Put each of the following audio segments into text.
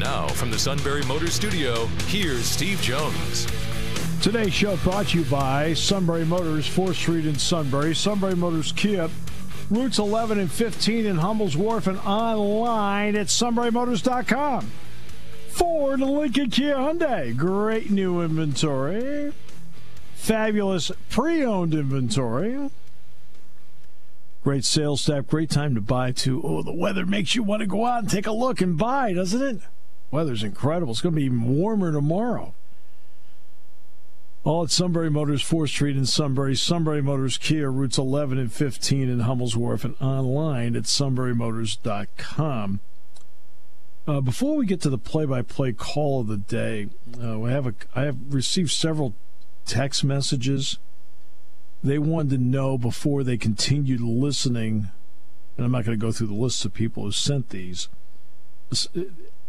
Now, from the Sunbury Motors Studio, here's Steve Jones. Today's show brought to you by Sunbury Motors, 4th Street in Sunbury, Sunbury Motors Kia, routes 11 and 15 in Hummel's Wharf, and online at sunburymotors.com. Ford Lincoln Kia Hyundai, great new inventory, fabulous pre owned inventory. Great sales staff, great time to buy too. Oh, the weather makes you want to go out and take a look and buy, doesn't it? Weather's incredible. It's going to be even warmer tomorrow. All at Sunbury Motors, 4th Street in Sunbury. Sunbury Motors Kia, routes 11 and 15 in Hummel's Wharf, and online at sunburymotors.com. Uh, before we get to the play-by-play call of the day, uh, I have a I have received several text messages they wanted to know before they continued listening, and I'm not going to go through the list of people who sent these,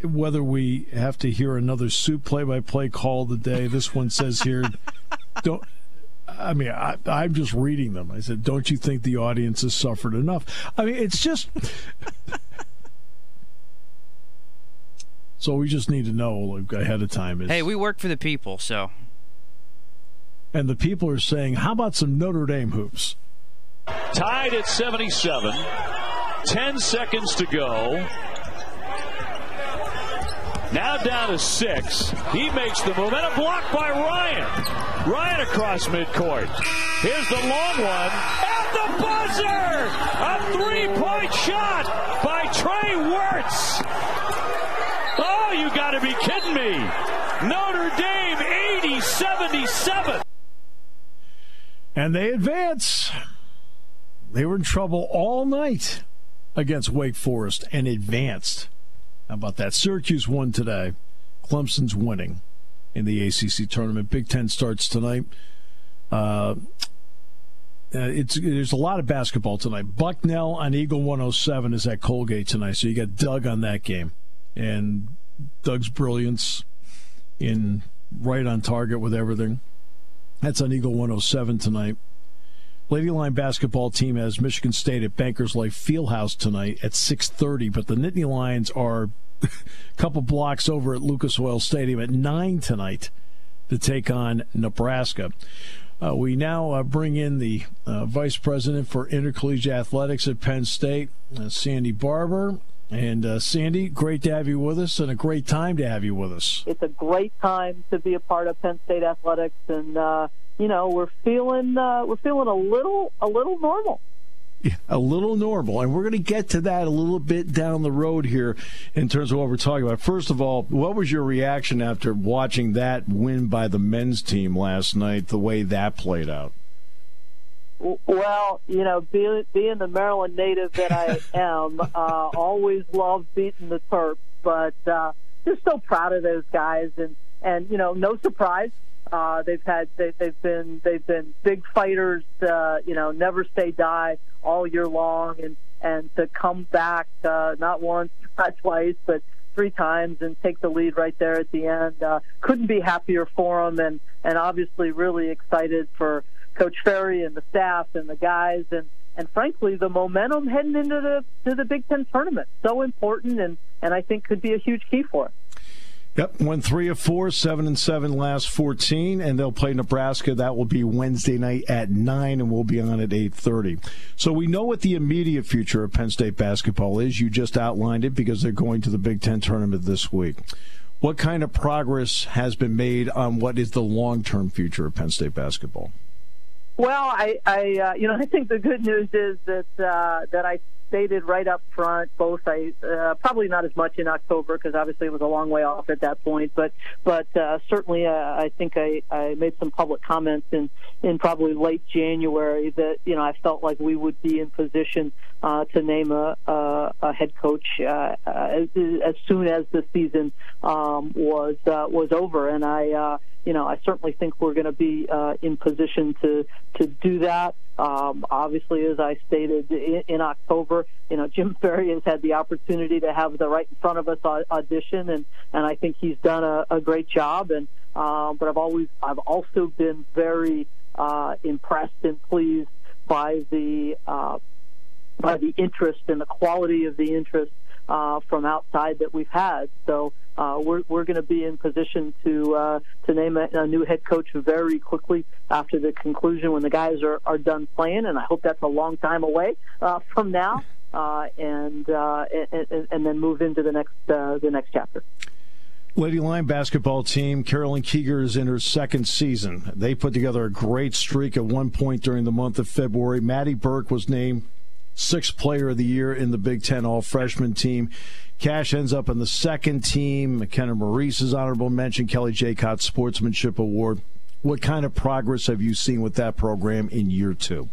whether we have to hear another soup play by play call today. This one says here, don't. I mean, I, I'm just reading them. I said, "Don't you think the audience has suffered enough?" I mean, it's just. so we just need to know ahead of time. hey, we work for the people, so and the people are saying, how about some Notre Dame hoops? Tied at 77. 10 seconds to go. Now down to six. He makes the move. And a block by Ryan. Ryan across midcourt. Here's the long one. At the buzzer! A three-point shot by Trey Wertz. Oh, you got to be kidding me. Notre Dame 80-77. And they advance. They were in trouble all night against Wake Forest and advanced. How about that? Syracuse won today. Clemson's winning in the ACC tournament. Big Ten starts tonight. Uh, uh, it's there's a lot of basketball tonight. Bucknell on Eagle 107 is at Colgate tonight, so you got Doug on that game, and Doug's brilliance in right on target with everything. That's on Eagle 107 tonight. Lady Lion basketball team has Michigan State at Bankers Life Fieldhouse tonight at 6:30, but the Nittany Lions are a couple blocks over at Lucas Oil Stadium at 9 tonight to take on Nebraska. Uh, we now uh, bring in the uh, vice president for intercollegiate athletics at Penn State, uh, Sandy Barbour. And uh, Sandy, great to have you with us, and a great time to have you with us. It's a great time to be a part of Penn State athletics, and uh, you know we're feeling uh, we're feeling a little a little normal. Yeah, a little normal, and we're going to get to that a little bit down the road here in terms of what we're talking about. First of all, what was your reaction after watching that win by the men's team last night? The way that played out. Well, you know, being, being the Maryland native that I am, uh, always love beating the Terps, but uh, just so proud of those guys, and and you know, no surprise, uh, they've had they, they've been they've been big fighters, uh, you know, never say die all year long, and and to come back uh, not once, not twice, but three times and take the lead right there at the end. Uh, couldn't be happier for them, and and obviously really excited for Coach Ferry and the staff and the guys and and frankly the momentum heading into the to the Big Ten tournament so important and and I think could be a huge key for it. Yep, won three of four, seven and seven last fourteen, and they'll play Nebraska. That will be Wednesday night at nine, and we'll be on at eight thirty. So we know what the immediate future of Penn State basketball is. You just outlined it because they're going to the Big Ten tournament this week. What kind of progress has been made on what is the long term future of Penn State basketball? Well, I, I uh, you know, I think the good news is that uh, that I stated right up front. Both, I uh, probably not as much in October because obviously it was a long way off at that point. But but uh, certainly, uh, I think I, I made some public comments in in probably late January that you know I felt like we would be in position uh, to name a, a, a head coach uh, as, as soon as the season um, was uh, was over, and I. Uh, you know, I certainly think we're going to be uh, in position to to do that. Um, obviously, as I stated in, in, October, you know, Jim Ferry has had the opportunity to have the right in front of us audition, and and I think he's done a, a great job. And uh, but I've always I've also been very uh, impressed and pleased by the uh, by the interest and the quality of the interest uh, from outside that we've had. So uh, we're we're going to be in position to uh, to name a, a, new head coach very quickly after the conclusion when the guys are, are done playing, and I hope that's a long time away uh, from now, uh, and, uh, and, and then move into the next the next chapter. Lady Lion basketball team, Carolyn Kieger is in her second season. They put together a great streak at one point during the month of February. Maddie Burke was named sixth player of the year in the Big Ten All Freshman team. Cash ends up in the second team. Makenna Marisa's honorable mention, Kelly Jekot Sportsmanship Award. What kind of progress have you seen with that program in year two?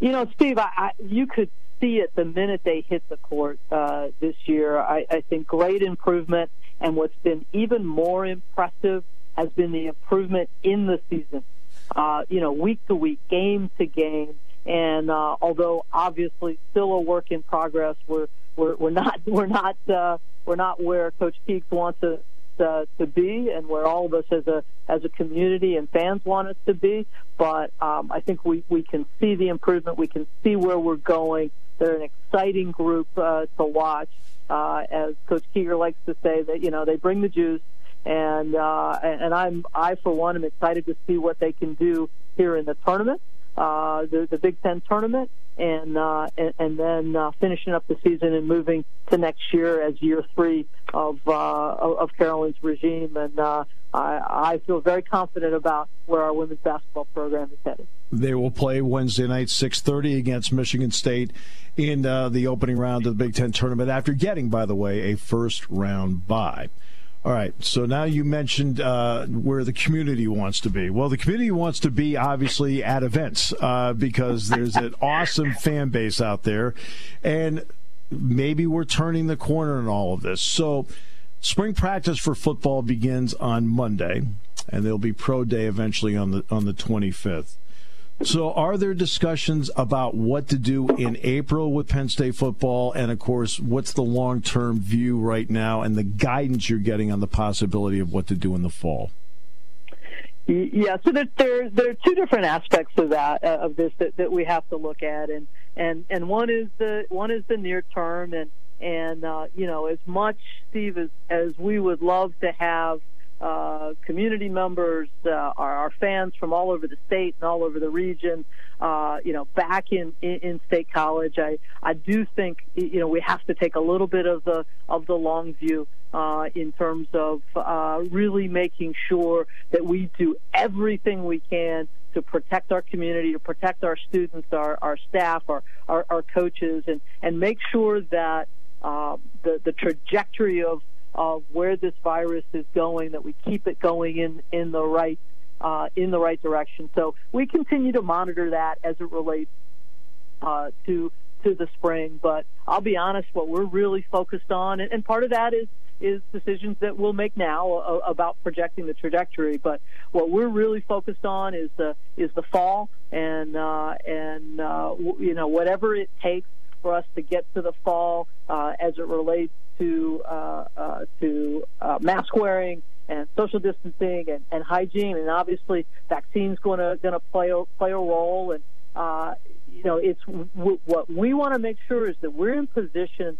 You know, Steve, I, I, you could see it the minute they hit the court uh, this year. I, I think great improvement, and what's been even more impressive has been the improvement in the season. Uh, you know, week to week, game to game, and uh, although obviously still a work in progress, we're we're, we're not we're not uh, we're not where Coach Keeks wants us uh, to be, and where all of us as a as a community and fans want us to be. But um, I think we we can see the improvement. We can see where we're going. They're an exciting group uh, to watch. Uh, as Coach Kieger likes to say, that you know they bring the juice, and uh, and I'm I for one am excited to see what they can do here in the tournament uh, the, the Big Ten tournament, and uh, and, and then uh, finishing up the season and moving to next year as year three of uh, of Carolyn's regime. And uh, I, I feel very confident about where our women's basketball program is headed. They will play Wednesday night, six thirty, against Michigan State in uh, the opening round of the Big Ten tournament. After getting, by the way, a first round bye. All right. So now you mentioned uh, where the community wants to be. Well, the community wants to be obviously at events uh, because there's an awesome fan base out there, and maybe we're turning the corner in all of this. So, spring practice for football begins on Monday, and there'll be pro day eventually on the on the 25th. So, are there discussions about what to do in April with Penn State football? And of course, what's the long term view right now and the guidance you're getting on the possibility of what to do in the fall? Yeah, so there, there, there are two different aspects of that uh, of this that, that we have to look at, and and and one is the one is the near term, and and uh, you know as much Steve as as we would love to have uh, community members, uh, our, our, fans from all over the state and all over the region, uh, you know, back in, in, in, state college. I, I do think, you know, we have to take a little bit of the, of the long view, uh, in terms of, uh, really making sure that we do everything we can to protect our community, to protect our students, our, our staff, our, our, our coaches, and, and make sure that, uh, the, the trajectory of, of where this virus is going, that we keep it going in, in the right uh, in the right direction. So we continue to monitor that as it relates uh, to to the spring. But I'll be honest, what we're really focused on, and, and part of that is is decisions that we'll make now uh, about projecting the trajectory. But what we're really focused on is the is the fall, and uh, and uh, you know whatever it takes for us to get to the fall uh, as it relates to uh, uh, to uh, mask wearing and social distancing and, and hygiene, and obviously vaccines going to going to play a, play a role. And uh, you know, it's w- what we want to make sure is that we're in position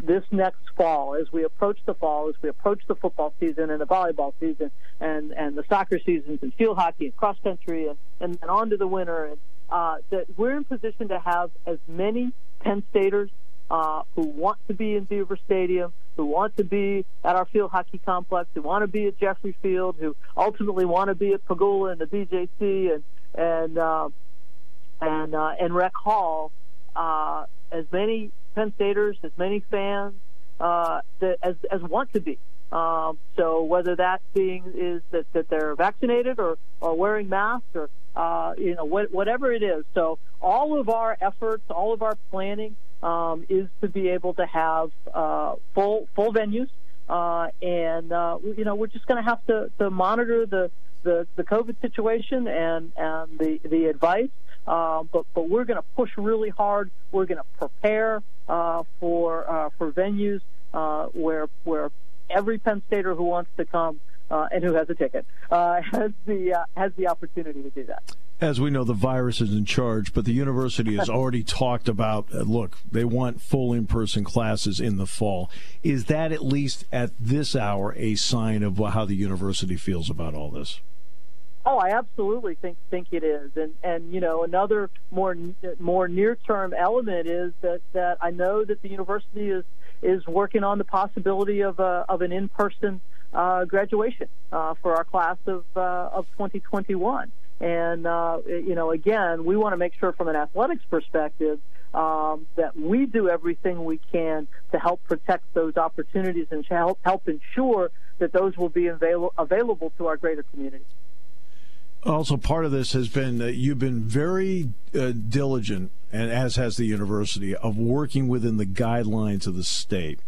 this next fall, as we approach the fall, as we approach the football season and the volleyball season, and and the soccer seasons, and field hockey and cross country, and and then on to the winter, and uh, that we're in position to have as many Penn Staters uh, who want to be in Beaver Stadium, who want to be at our field hockey complex, who want to be at Jeffrey Field, who ultimately want to be at Pegula and the BJC and and uh, and uh, and Rec Hall. Uh, as many Penn Staters, as many fans uh, that, as as want to be. Um, so whether that being is that, that they're vaccinated or, or wearing masks or uh, you know what, whatever it is. So all of our efforts, all of our planning um, is to be able to have uh, full full venues uh, and uh, you know we're just going to have to, to monitor the, the, the COVID situation and and the the advice. Uh, but but we're going to push really hard. We're going to prepare uh, for uh, for venues uh, where where every Penn Stater who wants to come uh, and who has a ticket uh, has the uh, has the opportunity to do that. As we know, the virus is in charge, but the university has already talked about uh, look, they want full in person classes in the fall. Is that at least at this hour a sign of how the university feels about all this? Oh, I absolutely think think it is, and and you know another more more near term element is that that I know that the university is is working on the possibility of a, of an in person uh, graduation uh, for our class of uh, of 2021. And uh, you know, again, we want to make sure from an athletics perspective um, that we do everything we can to help protect those opportunities and help help ensure that those will be avail- available to our greater community. Also, part of this has been that you've been very uh, diligent, and as has the university, of working within the guidelines of the state.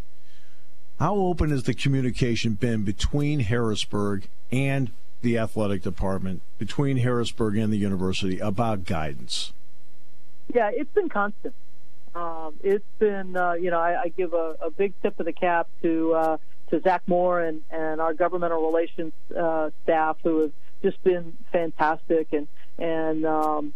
How open has the communication been between Harrisburg and the athletic department, between Harrisburg and the university about guidance? Yeah, it's been constant. Um, it's been, uh, you know, I, I give a, a, big tip of the cap to uh, to Zach Moore and, and our governmental relations uh, staff who have just been fantastic, and and um,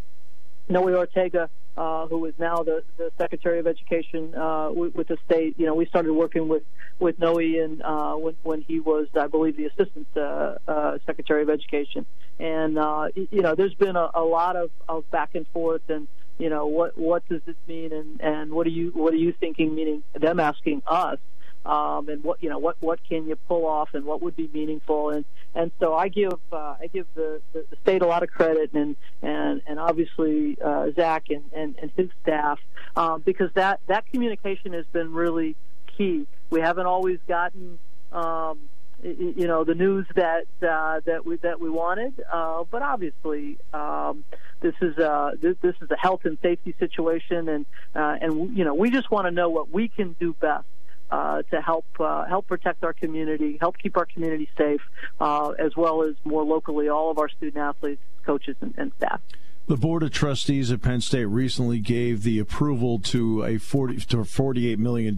Noe Ortega uh, who is now the, the Secretary of Education uh, with, with, the state. You know, we started working with with Noe and uh, when when he was, I believe, the Assistant uh, uh, Secretary of Education. And uh, you know, there's been a, a lot of, of back and forth and you know what what does this mean and and what are you what are you thinking meaning them asking us um, and what you know what what can you pull off and what would be meaningful and and so I give uh, I give the, the, state a lot of credit and and and obviously uh, Zach and, and, and his staff um, because that that communication has been really key. We haven't always gotten um, you know the news that uh, that we that we wanted, uh, but obviously um, this is a this, this is a health and safety situation, and uh, and you know we just want to know what we can do best uh, to help uh, help protect our community, help keep our community safe, uh, as well as more locally all of our student athletes, coaches, and, and, staff. The Board of Trustees at Penn State recently gave the approval to a 40 to $48 million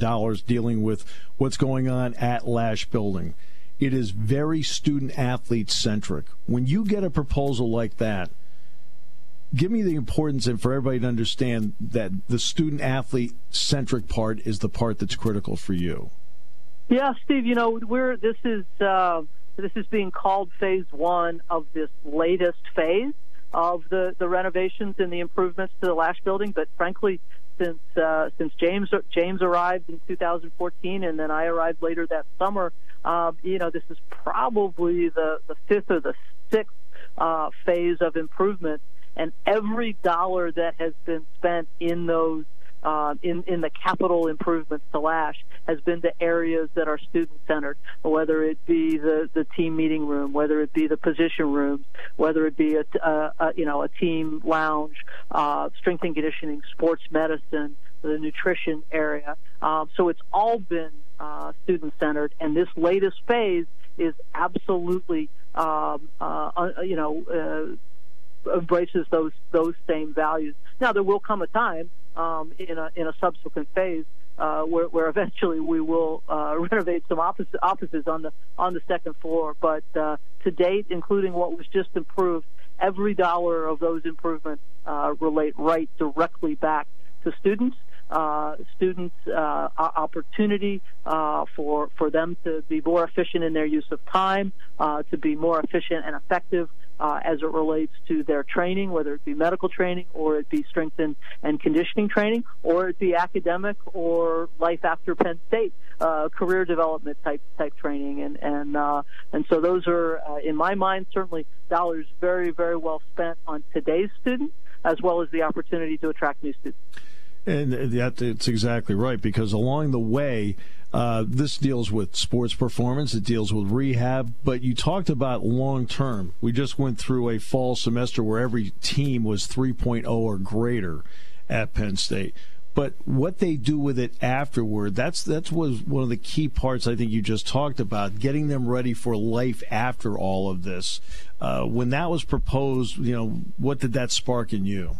dealing with what's going on at Lasch Building. It is very student athlete centric. When you get a proposal like that, give me the importance and for everybody to understand that the student athlete centric part is the part that's critical for you. Yeah, Steve. You know, we're this is uh, this is being called phase one of this latest phase of the the renovations and the improvements to the Lasch building. But frankly, since uh, since James James arrived in 2014, and then I arrived later that summer, um, you know, this is probably the the fifth or the sixth uh, phase of improvement and every dollar that has been spent in those uh, in in the capital improvements to Lasch has been to areas that are student centered, whether it be the the team meeting room, whether it be the position rooms, whether it be a, a, a you know a team lounge, uh, strength and conditioning, sports medicine, the nutrition area. Um, so it's all been uh, student centered, and this latest phase is absolutely um, uh, you know uh, embraces those those same values. Now there will come a time um, in a in a subsequent phase uh, where, where eventually we will uh, renovate some office, offices on the on the second floor. But uh, to date, including what was just improved, every dollar of those improvements uh, relate right directly back to students. Uh, students uh, opportunity for for them to be more efficient in their use of time, to be more efficient and effective uh, as it relates to their training, whether it be medical training or it be strength and, conditioning training, or it be academic or life after Penn State uh, career development type type training, and and uh, and so those are, uh, in my mind, certainly dollars very very well spent on today's student, as well as the opportunity to attract new students. And that's exactly right, because along the way, uh, this deals with sports performance, it deals with rehab, but you talked about long term. We just went through a fall semester where every team was 3.0 or greater at Penn State. but what they do with it afterward, that's that's was one of the key parts I think you just talked about, getting them ready for life after all of this. Uh, when that was proposed, you know, what did that spark in you?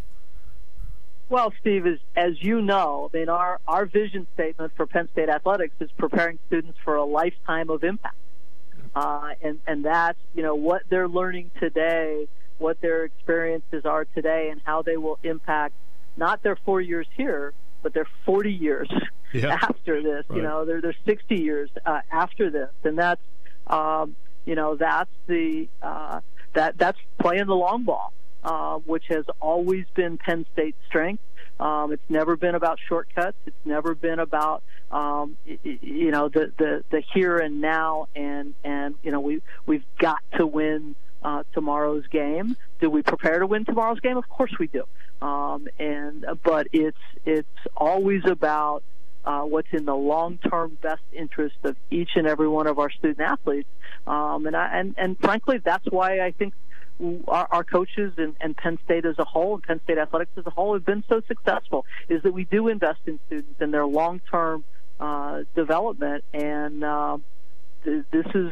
Well, Steve, as, as you know, I mean, our, our vision statement for Penn State athletics is preparing students for a lifetime of impact. Uh, and, and that's, you know, what they're learning today, what their experiences are today, and how they will impact not their four years here, but their 40 years yeah. after this. Right. You know, they're, they're 60 years uh, after this. And that's, um, you know, that's the, uh, that, that's playing the long ball uh, which has always been Penn State's strength. Um, it's never been about shortcuts. It's never been about um, you know the, the the here and now, and and you know we we've got to win uh, tomorrow's game. Do we prepare to win tomorrow's game? Of course we do. Um, and but it's it's always about uh, what's in the long-term best interest of each and every one of our student athletes. Um, and I, and and frankly, that's why I think our, our coaches and, and Penn State as a whole and Penn State athletics as a whole have been so successful is that we do invest in students and their long-term uh, development. And uh, th- this is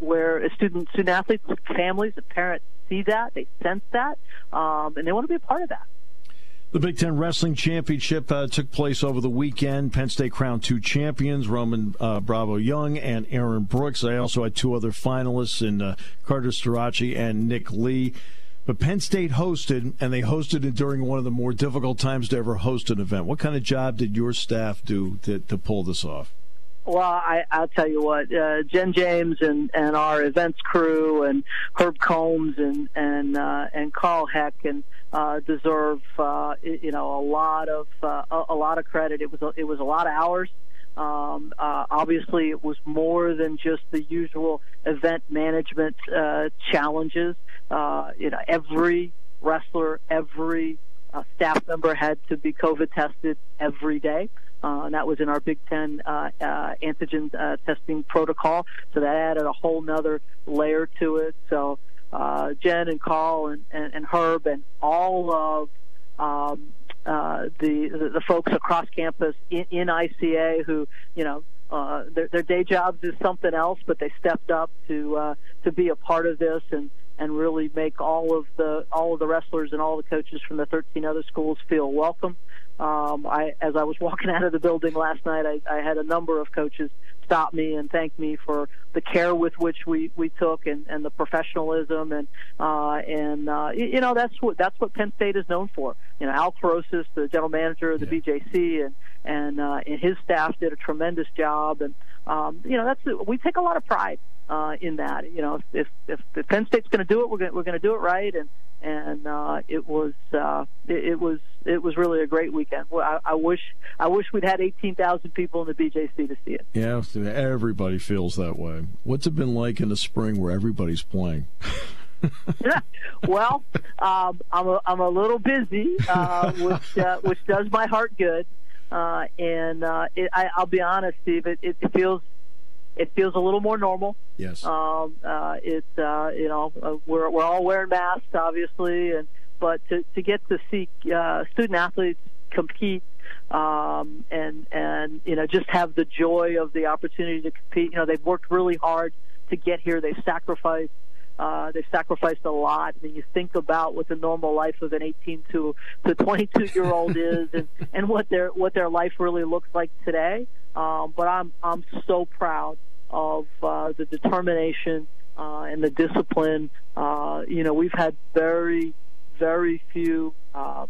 where student student athletes families and parents see that they sense that um, and they want to be a part of that the Big Ten Wrestling Championship uh, took place over the weekend. Penn State crowned two champions, Roman uh, Bravo Young and Aaron Brooks. I also had two other finalists in uh, Carter Starocci and Nick Lee. But Penn State hosted, and they hosted it during one of the more difficult times to ever host an event. What kind of job did your staff do to, to pull this off? Well, I, I'll tell you what, uh, Jen James and, and our events crew and Herb Combs and and uh, and Carl Heck and uh, deserve uh, you know a lot of uh, a, lot of credit. It was a, it was a lot of hours. Um, uh, obviously, it was more than just the usual event management uh, challenges. Uh, you know, every wrestler, every uh, staff member had to be COVID tested every day. Uh, and that was in our Big Ten uh, uh, antigen uh, testing protocol. So that added a whole nother layer to it. So Jen and Carl and, and, and Herb and all of um, uh, the, the the folks across campus in, in ICA who you know uh, their, their day jobs is something else, but they stepped up to uh, to be a part of this and and really make all of the all of the wrestlers and all the coaches from the 13 other schools feel welcome. Um, I, as I was walking out of the building last night, I, I had a number of coaches stop me and thank me for the care with which we, we took and, and the professionalism and uh, and uh, you know that's what that's what Penn State is known for. You know, Al Carosis, the general manager of the yeah. BJC, and and uh, and his staff did a tremendous job. And um, you know, that's we take a lot of pride uh, in that. You know, if if, if Penn State's going to do it, we're going we're going to do it right. And and uh, it was uh, it, it was it was really a great weekend. I, I wish I wish we'd had eighteen thousand people in the BJC to see it. Yeah, everybody feels that way. What's it been like in the spring where everybody's playing? Well, um, I'm a, I'm a little busy, uh, which uh, which does my heart good. Uh, and uh, it, I, I'll be honest, Steve. It, it feels it feels a little more normal. Yes. Um, uh, it's uh, you know uh, we're we're all wearing masks, obviously, and but to to get to see uh, student athletes compete um, and and you know just have the joy of the opportunity to compete. You know they've worked really hard to get here. They've sacrificed. Uh, they've sacrificed a lot. I mean, you think about what the normal life of an 18 to to 22 year old is, and, and what their what their life really looks like today. Um, but I'm I'm so proud of uh, the determination uh, and the discipline. Uh, you know, we've had very, very few uh,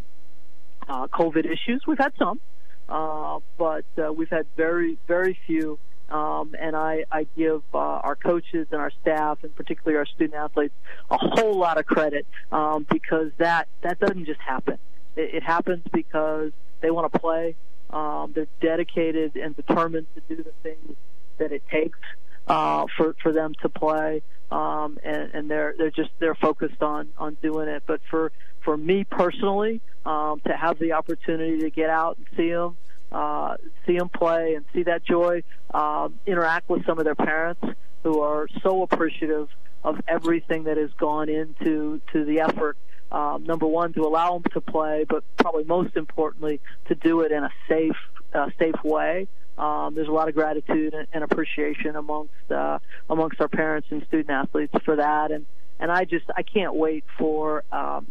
uh, COVID issues. We've had some, uh, but we've had very, very few. Um, and I, I give our coaches and our staff, and particularly our student athletes, a whole lot of credit um, because that that doesn't just happen. It, it happens because they want to play. Um, they're dedicated and determined to do the things that it takes uh, for for them to play, um, and, and they're they're just they're focused on on doing it. But for for me personally, um, to have the opportunity to get out and see them, uh, see them play, and see that joy, um, interact with some of their parents who are so appreciative of everything that has gone into to the effort um, number one, to allow them to play, but probably most importantly, to do it in a safe, uh, safe way. Um, there's a lot of gratitude and, appreciation amongst uh, amongst our parents and student athletes for that, and and I just I can't wait for um,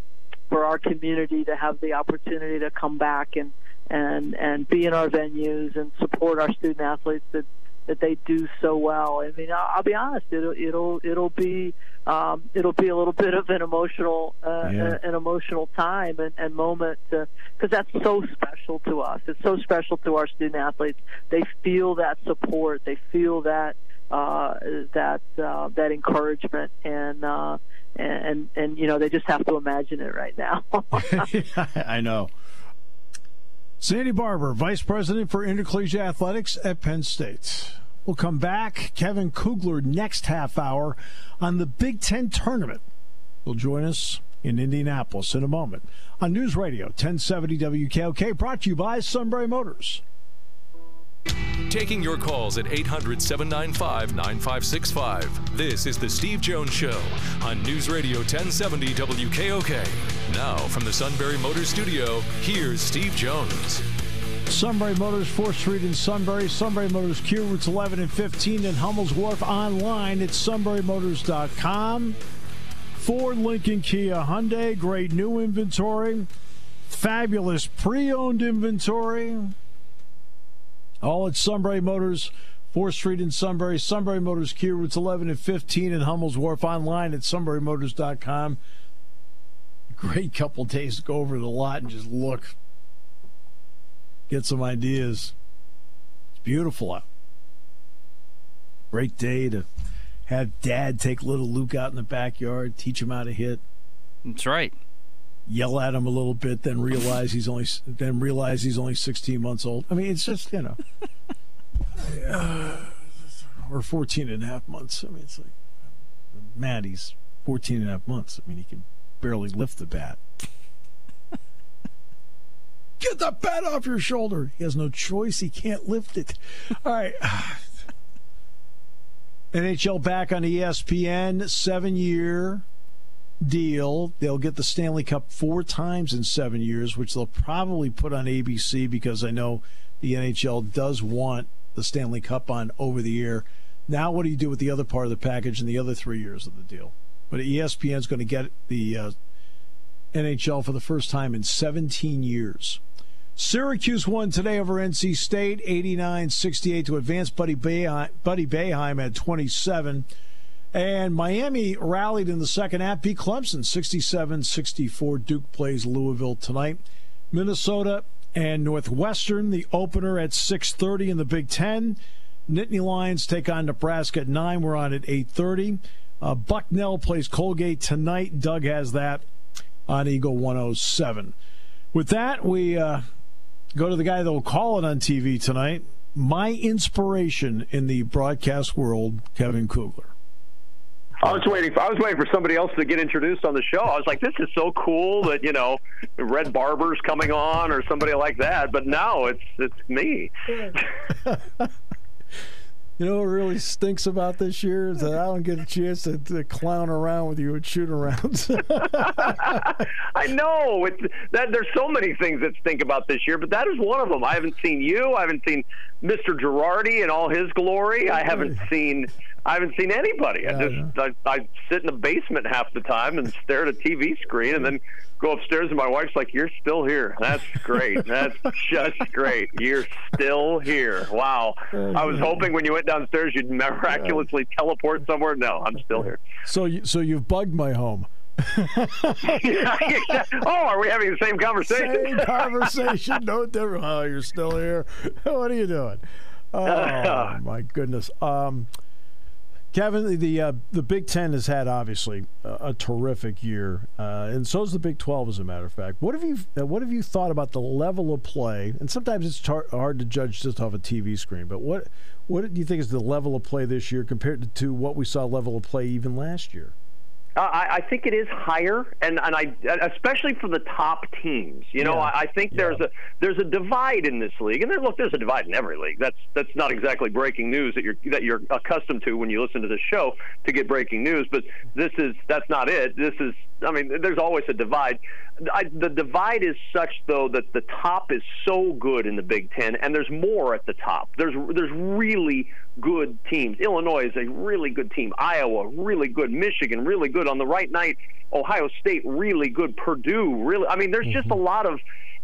for our community to have the opportunity to come back and and and be in our venues and support our student athletes that that they do so well. I mean, I'll, I'll be honest, it'll it'll it'll be um, it'll be a little bit of an emotional uh, yeah. an emotional time and, and moment because that's so special to us. It's so special to our student athletes. They feel that support. They feel that uh, that uh, that encouragement and. Uh, and and you know they just have to imagine it right now. I know. Sandy Barbour, Vice President for Intercollegiate Athletics at Penn State. We'll come back. Kevin Kugler next half hour on the Big Ten tournament. Will join us in Indianapolis in a moment on News Radio 1070 WKOK, brought to you by Sunbury Motors. Taking your calls at 800 795 9565. This is The Steve Jones Show on News Radio 1070 WKOK. Now, from the Sunbury Motors Studio, here's Steve Jones. Sunbury Motors, 4th Street in Sunbury. Sunbury Motors Kia, routes 11 and 15 in Hummel's Wharf. Online at sunburymotors.com. Ford, Lincoln, Kia, Hyundai. Great new inventory. Fabulous pre owned inventory. All at Sunbury Motors, 4th Street in Sunbury. Sunbury Motors Kia, routes 11 and 15 in Hummel's Wharf. Online at sunburymotors.com. Great couple days to go over the lot and just look, get some ideas. It's beautiful out. Great day to have dad take little Luke out in the backyard, teach him how to hit. That's right yell at him a little bit, then realize he's only then realize he's only 16 months old. I mean, it's just you know, uh, or 14 and a half months. I mean, it's like Maddie's 14 and a half months. I mean, he can barely lift the bat. Get the bat off your shoulder. He has no choice. He can't lift it. All right. NHL back on ESPN, seven year deal. They'll get the Stanley Cup four times in seven years, which they'll probably put on ABC because I know the NHL does want the Stanley Cup on over the air. Now, what do you do with the other part of the package and the other three years of the deal? But ESPN is going to get the uh, NHL for the first time in 17 years. Syracuse won today over NC State, 89 68 to advance. Buddy Boeheim, Buddy Boeheim had 27. And Miami rallied in the second half, beat Clemson 67 64. Duke plays Louisville tonight. Minnesota and Northwestern, the opener at 6:30 in the Big Ten. Nittany Lions take on Nebraska at 9. We're on at 8:30. Uh, Bucknell plays Colgate tonight. Doug has that on Eagle 107. With that, we uh, go to the guy that will call it on TV tonight. My inspiration in the broadcast world, Kevin Kugler. I was waiting. For, I was waiting for somebody else to get introduced on the show. I was like, "This is so cool that you know, Red Barber's coming on or somebody like that." But now it's it's me. You know what really stinks about this year is that I don't get a chance to, to clown around with you at shoot arounds. I know it's, that there's so many things that stink about this year, but that is one of them. I haven't seen you. I haven't seen Mr. Girardi in all his glory. I haven't seen I haven't seen anybody. I just I, I sit in the basement half the time and stare at a TV screen, and then go upstairs, and my wife's like, "You're still here. That's great. That's just great. You're still here. Wow. I was hoping when you went downstairs you'd miraculously teleport somewhere. No, I'm still here. So, you, so you've bugged my home. oh, are we having the same conversation? Same conversation, no different. Oh, you're still here. What are you doing? Oh my goodness. Um, Kevin, the uh, the Big Ten has had obviously a, a terrific year, uh, and so has the Big Twelve. As a matter of fact, what have you uh, what have you thought about the level of play? And sometimes it's tar- hard to judge just off a TV screen, but what what do you think is the level of play this year compared to, to what we saw level of play even last year? Uh, I, I think it is higher, and and I especially for the top teams. You know, yeah. I, I think yeah. there's a there's a divide in this league, and there, look, there's a divide in every league. That's that's not exactly breaking news that you're that you're accustomed to when you listen to the show to get breaking news. But this is that's not it. This is I mean, there's always a divide. I, the divide is such though that the top is so good in the Big Ten, and there's more at the top. There's there's really good teams. Illinois is a really good team. Iowa, really good. Michigan, really good. On the right night, Ohio State, really good. Purdue, really. I mean, there's just a mm-hmm. lot of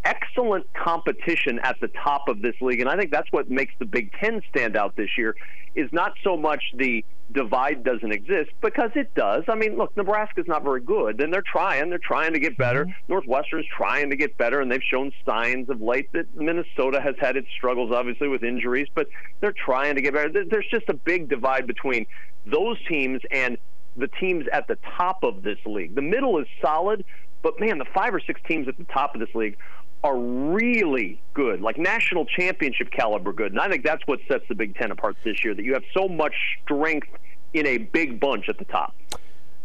excellent competition at the top of this league, and I think that's what makes the Big Ten stand out this year. Is not so much the divide doesn't exist because it does. I mean, look, Nebraska's not very good, and they're trying. They're trying to get better. Mm-hmm. Northwestern's trying to get better, and they've shown signs of late that Minnesota has had its struggles, obviously with injuries, but they're trying to get better. There's just a big divide between those teams and the teams at the top of this league. The middle is solid, but man, the five or six teams at the top of this league are really good, like national championship caliber good. And I think that's what sets the Big Ten apart this year, that you have so much strength in a big bunch at the top.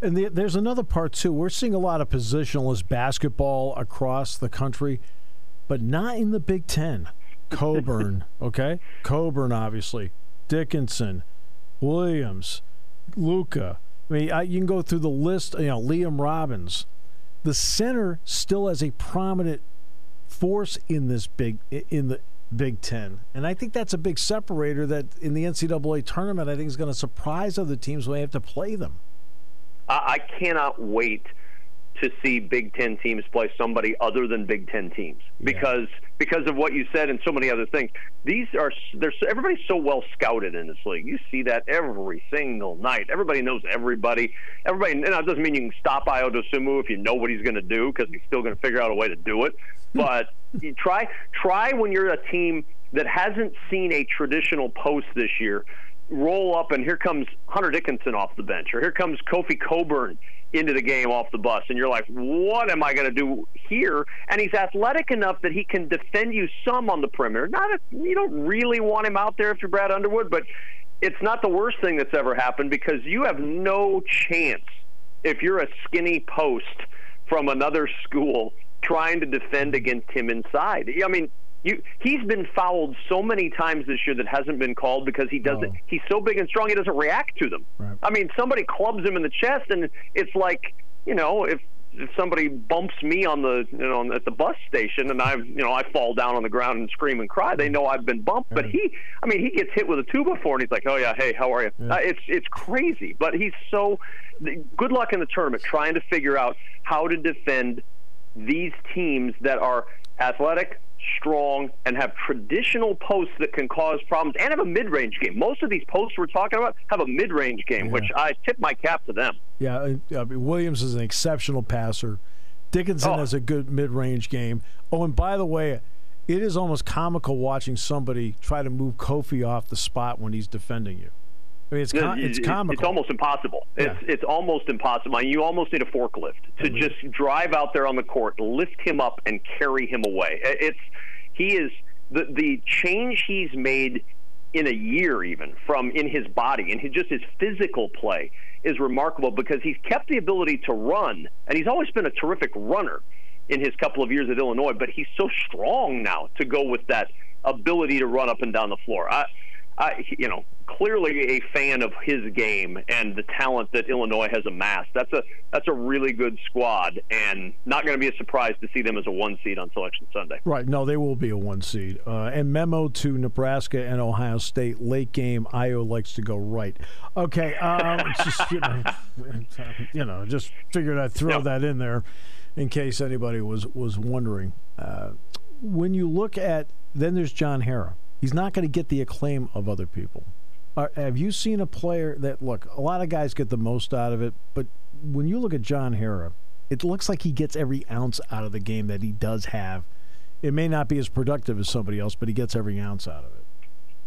And the, there's another part, too. We're seeing a lot of positionless basketball across the country, but not in the Big Ten. Cockburn, okay? Cockburn, obviously. Dickinson, Williams, Luka. I mean, I, you can go through the list, you know, Liam Robbins. The center still has a prominent force in this big in the Big Ten, and I think that's a big separator that in the NCAA tournament I think is going to surprise other teams when they have to play them. I cannot wait to see Big Ten teams play somebody other than Big Ten teams because yeah. because of what you said and so many other things. These are there's everybody's so well scouted in this league. You see that every single night. Everybody knows everybody. Everybody, and that doesn't mean you can stop Ayo Dosunmu if you know what he's going to do because he's still going to figure out a way to do it. But you try try when you're a team that hasn't seen a traditional post this year roll up and here comes Hunter Dickinson off the bench or here comes Kofi Cockburn into the game off the bus. And you're like what am I going to do here? And he's athletic enough that he can defend you some on the perimeter. Not a, you don't really want him out there if you're Brad Underwood but it's not the worst thing that's ever happened because you have no chance if you're a skinny post from another school trying to defend against him inside. I mean, you, he's been fouled so many times this year that hasn't been called because he doesn't. Oh. He's so big and strong, he doesn't react to them. Right. I mean, somebody clubs him in the chest, and it's like you know, if if somebody bumps me on the you know at the bus station and I you know I fall down on the ground and scream and cry, they know I've been bumped. But he, I mean, he gets hit with a two before, and he's like, "Oh yeah, hey, how are you?" Yeah. Uh, it's it's crazy, but he's so. Good luck in the tournament trying to figure out how to defend these teams that are athletic, strong, and have traditional posts that can cause problems and have a mid range game. Most of these posts we're talking about have a mid range game, yeah. which I tip my cap to them. Yeah, I mean, Williams is an exceptional passer. Dickinson oh. has a good mid range game. Oh, and by the way, it is almost comical watching somebody try to move Kofi off the spot when he's defending you. I mean, it's com- it's comical. It's almost impossible. Yeah. It's it's almost impossible. You almost need a forklift to mm-hmm. just drive out there on the court, lift him up, and carry him away. It's he is the the change he's made in a year, even from in his body and his, just his physical play is remarkable because he's kept the ability to run, and he's always been a terrific runner in his couple of years at Illinois. But he's so strong now to go with that ability to run up and down the floor. I, I, you know, clearly a fan of his game and the talent that Illinois has amassed. That's a that's a really good squad, and not going to be a surprise to see them as a one seed on Selection Sunday. Right? No, they will be a one seed. Uh, and memo to Nebraska and Ohio State: late game, Ayo likes to go right. Okay, um, just you know, you know, just figured I'd throw that in there in case anybody was was wondering. Uh, when you look at then there's John Harrar He's not going to get the acclaim of other people. Are, have you seen a player that look? A lot of guys get the most out of it, but when you look at John Harrar, it looks like he gets every ounce out of the game that he does have. It may not be as productive as somebody else, but he gets every ounce out of it.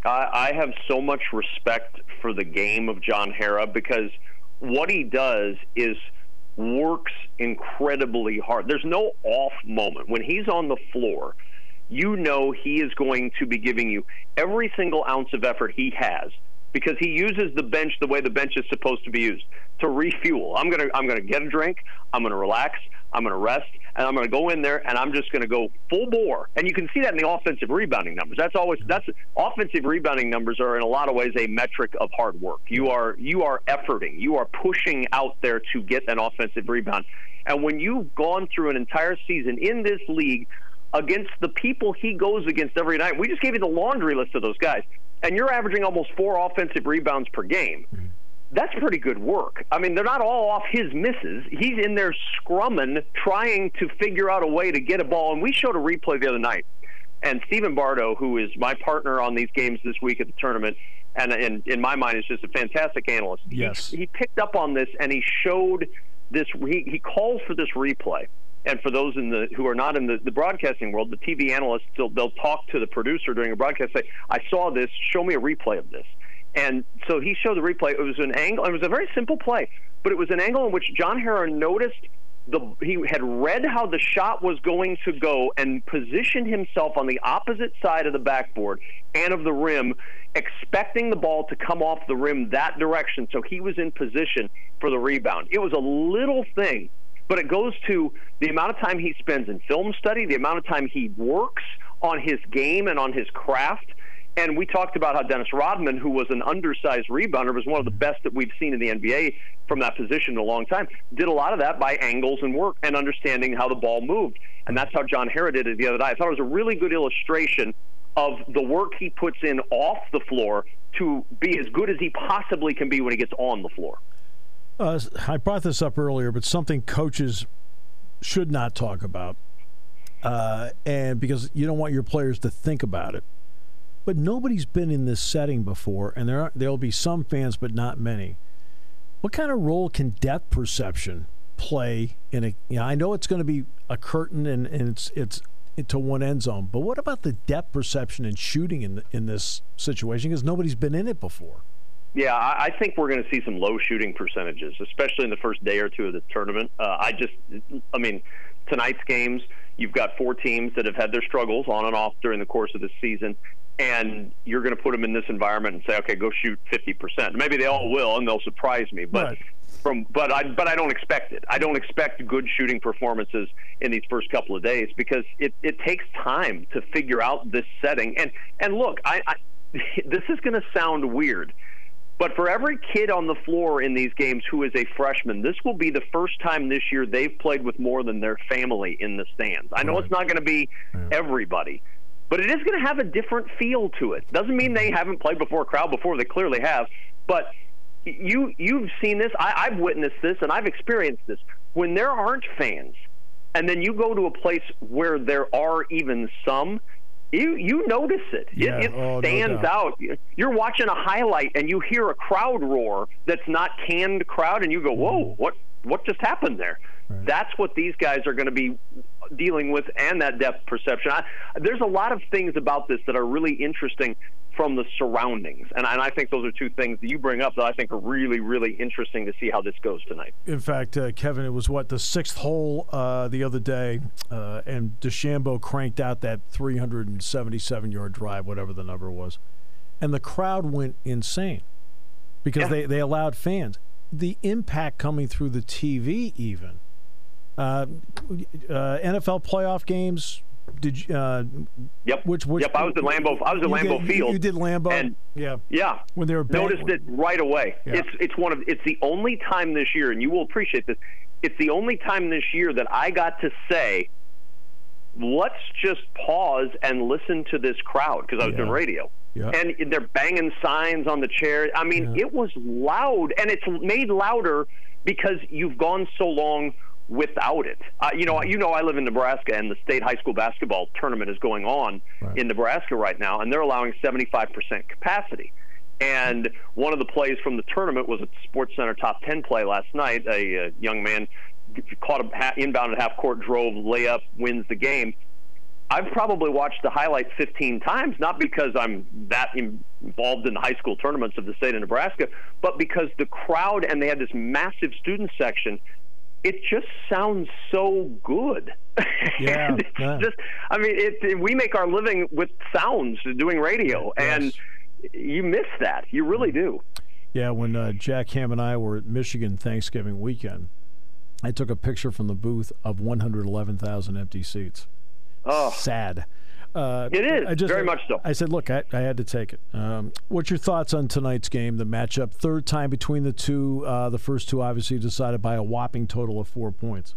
I, have so much respect for the game of John Harrar because what he does is works incredibly hard. There's no off moment when he's on the floor you know he is going to be giving you every single ounce of effort he has because he uses the bench the way the bench is supposed to be used to refuel. I'm gonna I'm gonna get a drink. I'm gonna relax. I'm to rest, and I'm to go in there, and I'm just to go full bore. And you can see that in the offensive rebounding numbers. That's always that's offensive rebounding numbers are in a lot of ways a metric of hard work. You are you are efforting, you are pushing out there to get an offensive rebound. And when you've gone through an entire season in this league against the people he goes against every night, we just gave you the laundry list of those guys, and you're averaging almost four offensive rebounds per game. That's pretty good work. I mean, they're not all off his misses. He's in there scrumming, trying to figure out a way to get a ball. And we showed a replay the other night. And Stephen Bardo, who is my partner on these games this week at the tournament, and, and in my mind is just a fantastic analyst. Yes. He, he picked up on this and he showed this. He, he calls for this replay. And for those in the who are not in the, the broadcasting world, the TV analysts they'll, they'll talk to the producer during a broadcast. Say, "I saw this. Show me a replay of this." And so he showed the replay. It was an angle. It was a very simple play, but it was an angle in which John Harrar noticed the he had read how the shot was going to go and positioned himself on the opposite side of the backboard and of the rim, expecting the ball to come off the rim that direction. So he was in position for the rebound. It was a little thing, but it goes to the amount of time he spends in film study, the amount of time he works on his game and on his craft and we talked about how Dennis Rodman, who was an undersized rebounder, was one of the best that we've seen in the NBA from that position in a long time. Did a lot of that by angles and work and understanding how the ball moved. And that's how John Harrar did it the other night. I thought it was a really good illustration of the work he puts in off the floor to be as good as he possibly can be when he gets on the floor. Uh, I brought this up earlier, but something coaches should not talk about, uh, and because you don't want your players to think about it but nobody's been in this setting before, and there are, there'll be some fans, but not many. What kind of role can depth perception play in a? You know, I know it's going to be a curtain and, and it's it's into one end zone, but what about the depth perception and shooting in in this situation? Because nobody's been in it before. Yeah, I think we're going to see some low shooting percentages, especially in the first day or two of the tournament. Uh, I just, I mean, tonight's games, you've got four teams that have had their struggles on and off during the course of the season and you're going to put them in this environment and say, okay, go shoot 50%. Maybe they all will, and they'll surprise me. But right. from but I but I don't expect it. I don't expect good shooting performances in these first couple of days because it, it takes time to figure out this setting. And and look, I, I this is going to sound weird. But for every kid on the floor in these games who is a freshman, this will be the first time this year they've played with more than their family in the stands. I know right. it's not going to be yeah. everybody, but it is going to have a different feel to it. Doesn't mean they haven't played before a crowd before. They clearly have, but you you've seen this. I, I've witnessed this, and I've experienced this. When there aren't fans, and then you go to a place where there are even some, you you notice it. Yeah. It, it oh, stands no out. You're watching a highlight and you hear a crowd roar that's not canned crowd, and you go, "Whoa, mm-hmm. what what just happened there?" Right. That's what these guys are going to be dealing with, and that depth perception. I, there's a lot of things about this that are really interesting from the surroundings, and, and I think those are two things that you bring up that I think are really, really interesting to see how this goes tonight. In fact, uh, Kevin, it was what the sixth hole uh, the other day, uh, and DeChambeau cranked out that 377 yard drive, whatever the number was, and the crowd went insane because yeah. they, they allowed fans. The impact coming through the TV, even uh, uh, NFL playoff games. Did you? Uh, yep. Which, which? Yep. I was at Lambeau. I was at Lambeau did, Field. You did Lambeau. And yeah. Yeah. When they were noticed it right away. Yeah. It's it's one of it's the only time this year, and you will appreciate this. It's the only time this year that I got to say, let's just pause and listen to this crowd because I was yeah. doing radio. Yeah. And they're banging signs on the chair. I mean, it was loud, and it's made louder because you've gone so long without it. Uh, you know, you know, I live in Nebraska, and the state high school basketball tournament is going on right. in Nebraska right now, and they're allowing 75% capacity. And one of the plays from the tournament was a Sports Center top 10 play last night. A, a young man caught a inbound at half court, drove, layup, wins the game. I've probably watched the highlight 15 times, not because I'm that involved in the high school tournaments of the state of Nebraska, but because the crowd and they had this massive student section it just sounds so good. Yeah, yeah. just I mean, it, it, we make our living with sounds doing radio, yes. and you miss that. You really do. Yeah, when uh, Jack Ham and I were at Michigan Thanksgiving weekend, I took a picture from the booth of 111,000 empty seats. Oh, sad. Uh, it is I just, very much so. I said, look, I, I had to take it. Um, what's your thoughts on tonight's game, the matchup? Third time between the two. Uh, the first two obviously decided by a whopping total of four points.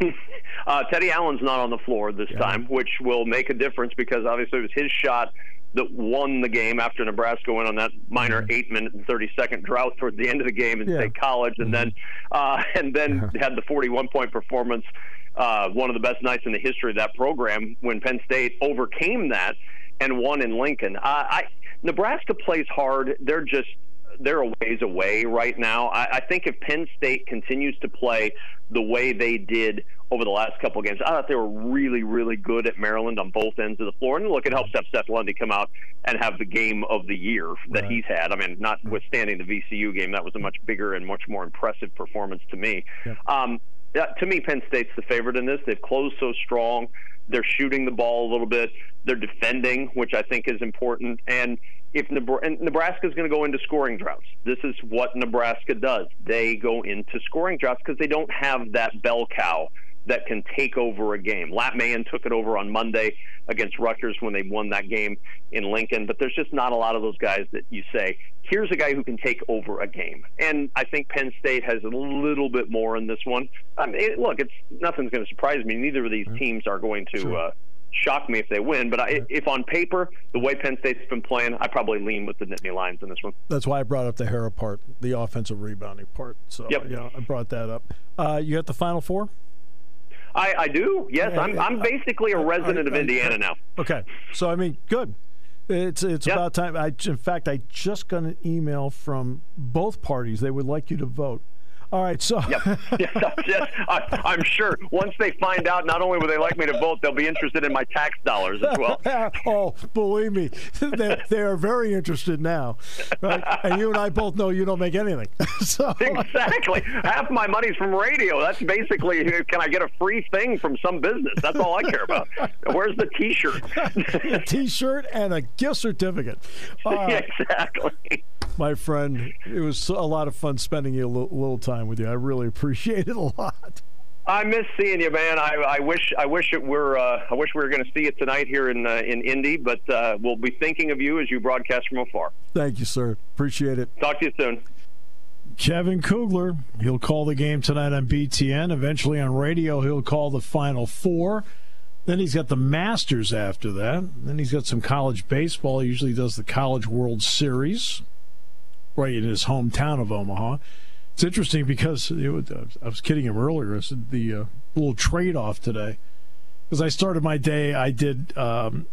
uh, Teddy Allen's not on the floor this Yeah. time, which will make a difference because obviously it was his shot that won the game after Nebraska went on that minor eight minute and thirty second drought towards the end of the game in Mm-hmm. Yeah. State College, and then uh, and then had the forty one point performance, uh, one of the best nights in the history of that program when Penn State overcame that and won in Lincoln. Uh, I Nebraska plays hard. They're just they're a ways away right now. I, I think if Penn State continues to play the way they did over the last couple of games, I thought they were really, really good at Maryland on both ends of the floor. And look, it helps have Seth Lundy come out and have the game of the year that Right. he's had. I mean, notwithstanding the VCU game, that was a much bigger and much more impressive performance to me. Yep. Um, yeah, to me, Penn State's the favorite in this. They've closed so strong. They're shooting the ball a little bit. They're defending, which I think is important. And if Nebraska is going to go into scoring droughts, this is what Nebraska does. They go into scoring droughts because they don't have that bell cow that can take over a game. Lat Mayen took it over on Monday against Rutgers when they won that game in Lincoln, but there's just not a lot of those guys that you say, here's a guy who can take over a game. And I think Penn State has a little bit more in this one. I mean, it, look, it's nothing's going to surprise me. Neither of these teams are going to Sure. uh, shock me if they win, but I, if on paper, the way Penn State's been playing, I probably lean with the Nittany Lions in this one. That's why I brought up the Harrar part, the offensive rebounding part. So, Yep. yeah, I brought that up. Uh, you got the final four? I, I do. Yes, Yeah, I'm, yeah. I'm basically a resident of I- Indiana now. Okay, so I mean, good. It's it's Yep. about time. I in fact, I just got an email from both parties. They would like you to vote. All right, so Yep. yes, yes, I, I'm sure once they find out, not only will they like me to vote, they'll be interested in my tax dollars as well. oh, believe me, they, they are very interested now. Right? And you and I both know you don't make anything. so Exactly. Half my money's from radio. That's basically, can I get a free thing from some business? That's all I care about. Where's the T-shirt? a T-shirt and a gift certificate. Uh, exactly. My friend, it was a lot of fun spending a little, little time with you. I really appreciate it a lot. I miss seeing you, man. I, I wish I wish it were uh, I wish we were going to see it tonight here in uh, in Indy, but uh, we'll be thinking of you as you broadcast from afar. Thank you, sir. Appreciate it. Talk to you soon. Kevin Kugler, he'll call the game tonight on BTN. Eventually on radio, he'll call the Final Four. Then he's got the Masters after that. Then he's got some college baseball. He usually does the College World Series right in his hometown of Omaha. It's interesting because it was, I was kidding him earlier. I said the uh, little trade off today. Because I started my day, I did. Um,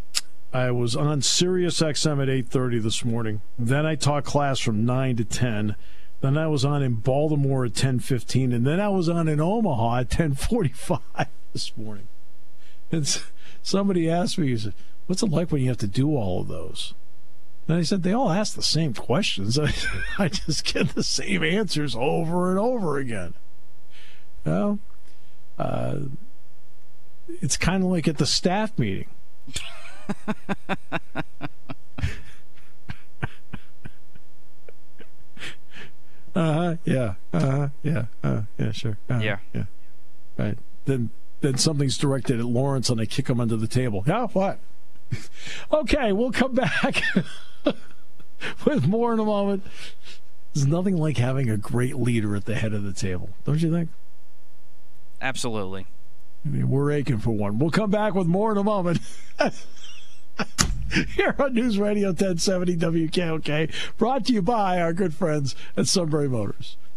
I was on Sirius XM at 8:30 this morning. Then I taught class from 9 to 10. Then I was on in Baltimore at 10:15 and then I was on in Omaha at 10:45 this morning. And somebody asked me, he said, "What's it like when you have to do all of those?" And I said, "They all ask the same questions. I, I just get the same answers over and over again." Well, uh, it's kind of like at the staff meeting. Uh huh. Yeah. Uh huh. Yeah. Uh, yeah. Sure. Uh-huh, Yeah. Yeah. Right. Then then something's directed at Lawrence, and I kick him under the table. Yeah. What? okay. We'll come back with more in a moment. There's nothing like having a great leader at the head of the table, don't you think? Absolutely. I mean, we're aching for one. We'll come back with more in a moment. Here on News Radio 1070 WKOK, brought to you by our good friends at Sunbury Motors.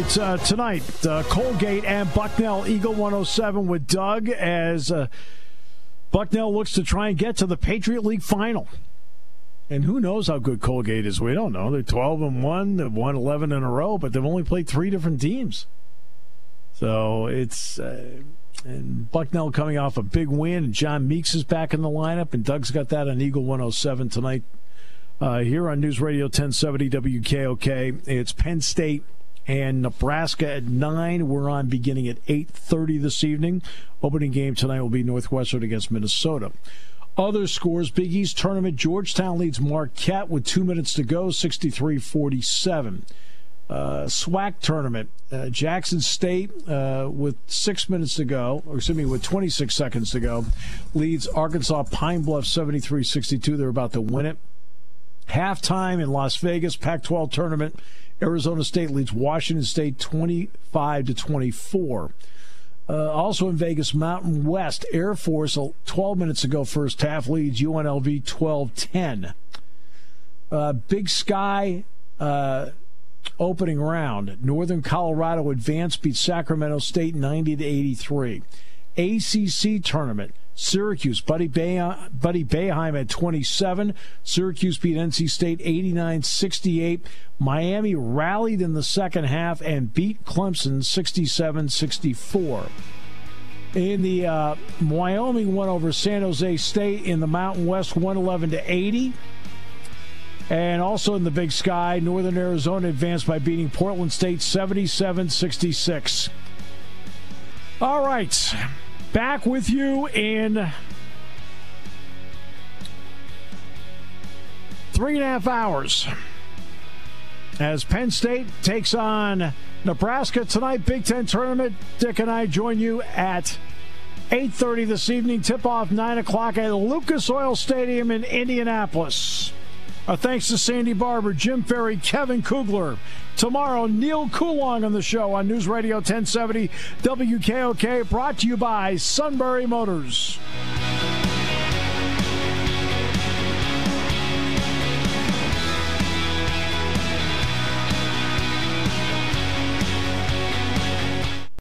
Right, uh, tonight, uh, Colgate and Bucknell Eagle 107 with Doug as uh, Bucknell looks to try and get to the Patriot League final. And who knows how good Colgate is? We don't know. They're 12 and 1, they've won 11 in a row, but they've only played three different teams. So it's. Uh, and Bucknell coming off a big win, and John Meeks is back in the lineup, and Doug's got that on Eagle 107 tonight uh, here on News Radio 1070 WKOK. It's Penn State and Nebraska at nine. We're on beginning at 8:30 this evening. Opening game tonight will be Northwestern against Minnesota. Other scores: Big East tournament. Georgetown leads Marquette with two minutes to go, 63-47. Uh, SWAC tournament. Uh, Jackson State, uh, with six minutes to go, or excuse me, with 26 seconds to go, leads Arkansas Pine Bluff 73 62. They're about to win it. Halftime in Las Vegas, Pac 12 tournament. Arizona State leads Washington State 25 to 24. Uh, also in Vegas, Mountain West Air Force, 12 minutes ago, first half leads UNLV 12 10. Uh, Big Sky uh, opening round. Northern Colorado advanced beat Sacramento State 90 to 83. ACC tournament. Syracuse, Buddy, Bay, Buddy Boeheim at 27. Syracuse beat NC State 89 68. Miami rallied in the second half and beat Clemson 67 64. In the uh, Wyoming won over San Jose State in the Mountain West 111 to 80. And also in the Big Sky, Northern Arizona advanced by beating Portland State 77 66. All right. Back with you in three and a half hours as Penn State takes on Nebraska tonight. Big Ten tournament. Dick and I join you at 8.30 this evening. Tip off 9 o'clock at Lucas Oil Stadium in Indianapolis. Our thanks to Sandy Barbour, Jim Ferry, Kevin Kugler. Tomorrow, Neil Coolong on the show on News Radio 1070 WKOK, brought to you by Sunbury Motors.